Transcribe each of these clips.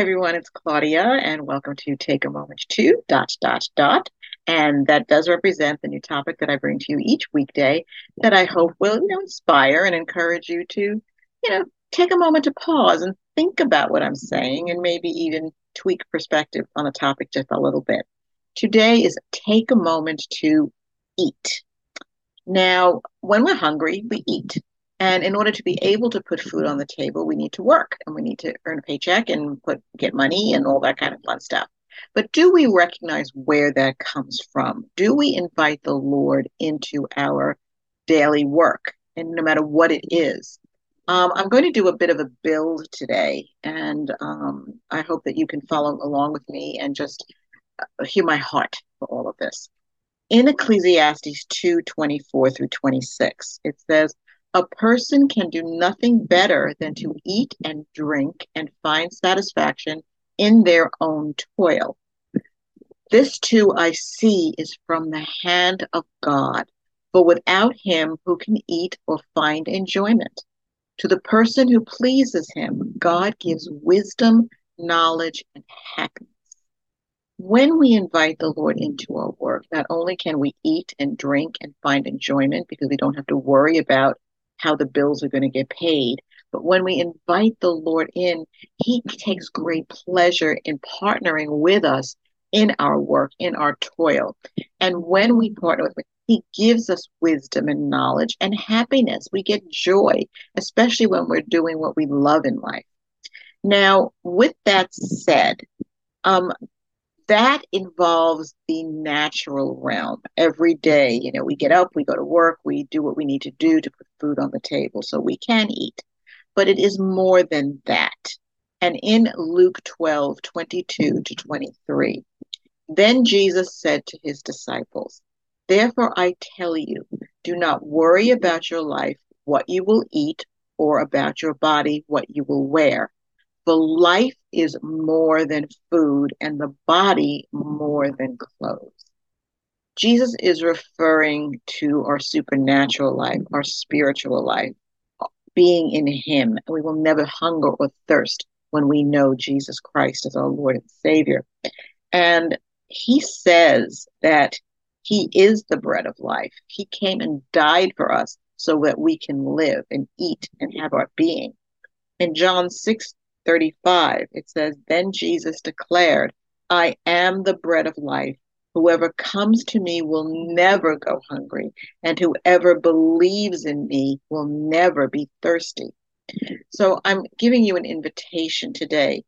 everyone, it's Claudia, and welcome to Take a Moment to dot dot dot. And that does represent the new topic that I bring to you each weekday that I hope will, you know, inspire and encourage you to, you know, take a moment to pause and think about what I'm saying and maybe even tweak perspective on a topic just a little bit. Today is take a moment to eat. Now, when we're hungry, we eat. And in order to be able to put food on the table, we need to work and we need to earn a paycheck and put get money and all that kind of fun stuff. But do we recognize where that comes from? Do we invite the Lord into our daily work? And no matter what it is, um, I'm going to do a bit of a build today, and um, I hope that you can follow along with me and just uh, hear my heart for all of this. In Ecclesiastes 2 24 through 26, it says, a person can do nothing better than to eat and drink and find satisfaction in their own toil. This too I see is from the hand of God, for without him, who can eat or find enjoyment? To the person who pleases him, God gives wisdom, knowledge, and happiness. When we invite the Lord into our work, not only can we eat and drink and find enjoyment because we don't have to worry about how the bills are going to get paid. But when we invite the Lord in, He takes great pleasure in partnering with us in our work, in our toil. And when we partner with Him, He gives us wisdom and knowledge and happiness. We get joy, especially when we're doing what we love in life. Now, with that said, um, that involves the natural realm every day you know we get up we go to work we do what we need to do to put food on the table so we can eat. But it is more than that. And in luke 12 22 to 23 then jesus said to his disciples therefore i tell you do not worry about your life what you will eat or about your body what you will wear. The life is more than food and the body more than clothes. Jesus is referring to our supernatural life, our spiritual life, being in Him. We will never hunger or thirst when we know Jesus Christ as our Lord and Savior. And He says that He is the bread of life. He came and died for us so that we can live and eat and have our being. In John 6 35, it says, Then Jesus declared, I am the bread of life. Whoever comes to me will never go hungry, and whoever believes in me will never be thirsty. So I'm giving you an invitation today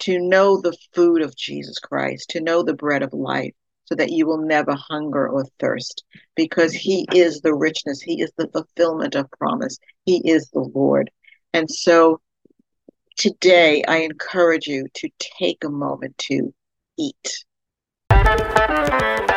to know the food of Jesus Christ, to know the bread of life, so that you will never hunger or thirst, because He is the richness, He is the fulfillment of promise, He is the Lord. And so today I encourage you to take a moment to eat. Música